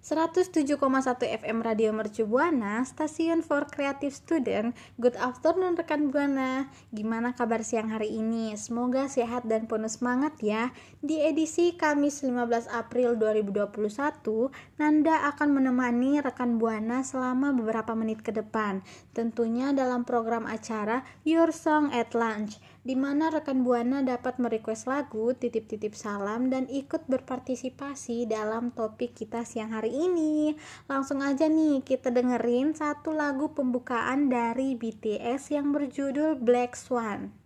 107,1 FM Radio Mercu Buana, stasiun for creative student. Good afternoon rekan Buana. Gimana kabar siang hari ini? Semoga sehat dan penuh semangat ya. Di edisi Kamis 15 April 2021, Nanda akan menemani rekan Buana selama beberapa menit ke depan. Tentunya dalam program acara Your Song at Lunch di mana rekan Buana dapat merequest lagu, titip-titip salam, dan ikut berpartisipasi dalam topik kita siang hari ini. Langsung aja nih kita dengerin satu lagu pembukaan dari BTS yang berjudul Black Swan.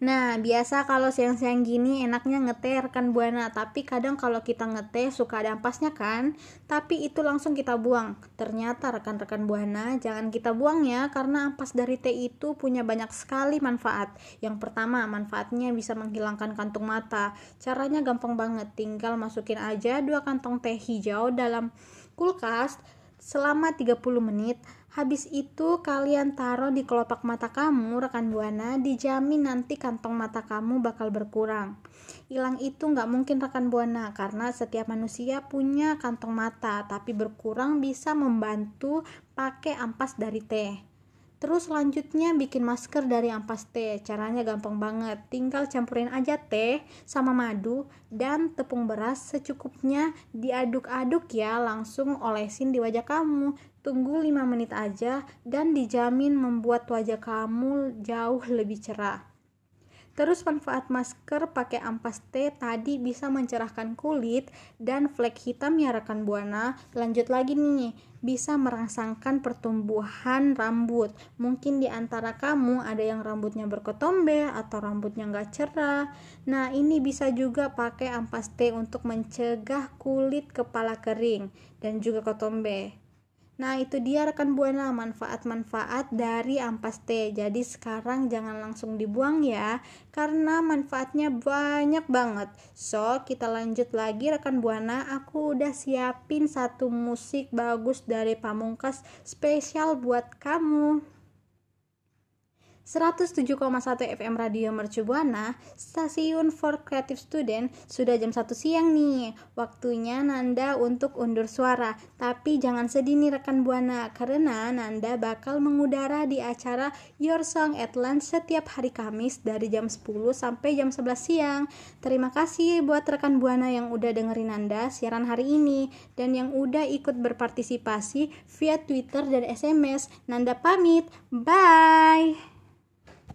Nah, biasa kalau siang-siang gini enaknya ngeteh rekan buana, tapi kadang kalau kita ngeteh suka ada ampasnya kan? Tapi itu langsung kita buang. Ternyata rekan-rekan buana jangan kita buang ya, karena ampas dari teh itu punya banyak sekali manfaat. Yang pertama, manfaatnya bisa menghilangkan kantung mata. Caranya gampang banget, tinggal masukin aja dua kantong teh hijau dalam kulkas selama 30 menit Habis itu kalian taruh di kelopak mata kamu, rekan Buana, dijamin nanti kantong mata kamu bakal berkurang. Hilang itu nggak mungkin rekan Buana, karena setiap manusia punya kantong mata, tapi berkurang bisa membantu pakai ampas dari teh. Terus selanjutnya bikin masker dari ampas teh. Caranya gampang banget. Tinggal campurin aja teh sama madu dan tepung beras secukupnya diaduk-aduk ya. Langsung olesin di wajah kamu. Tunggu 5 menit aja dan dijamin membuat wajah kamu jauh lebih cerah. Terus manfaat masker pakai ampas teh tadi bisa mencerahkan kulit dan flek hitam ya rekan buana. Lanjut lagi nih, bisa merangsangkan pertumbuhan rambut. Mungkin di antara kamu ada yang rambutnya berketombe atau rambutnya nggak cerah. Nah ini bisa juga pakai ampas teh untuk mencegah kulit kepala kering dan juga ketombe. Nah, itu dia rekan Buana manfaat-manfaat dari ampas teh. Jadi sekarang jangan langsung dibuang ya, karena manfaatnya banyak banget. So, kita lanjut lagi rekan Buana. Aku udah siapin satu musik bagus dari Pamungkas spesial buat kamu. 107,1 FM Radio Mercu Buana, stasiun for creative student, sudah jam 1 siang nih. Waktunya Nanda untuk undur suara. Tapi jangan sedih nih rekan Buana, karena Nanda bakal mengudara di acara Your Song at Lunch setiap hari Kamis dari jam 10 sampai jam 11 siang. Terima kasih buat rekan Buana yang udah dengerin Nanda siaran hari ini dan yang udah ikut berpartisipasi via Twitter dan SMS. Nanda pamit. Bye.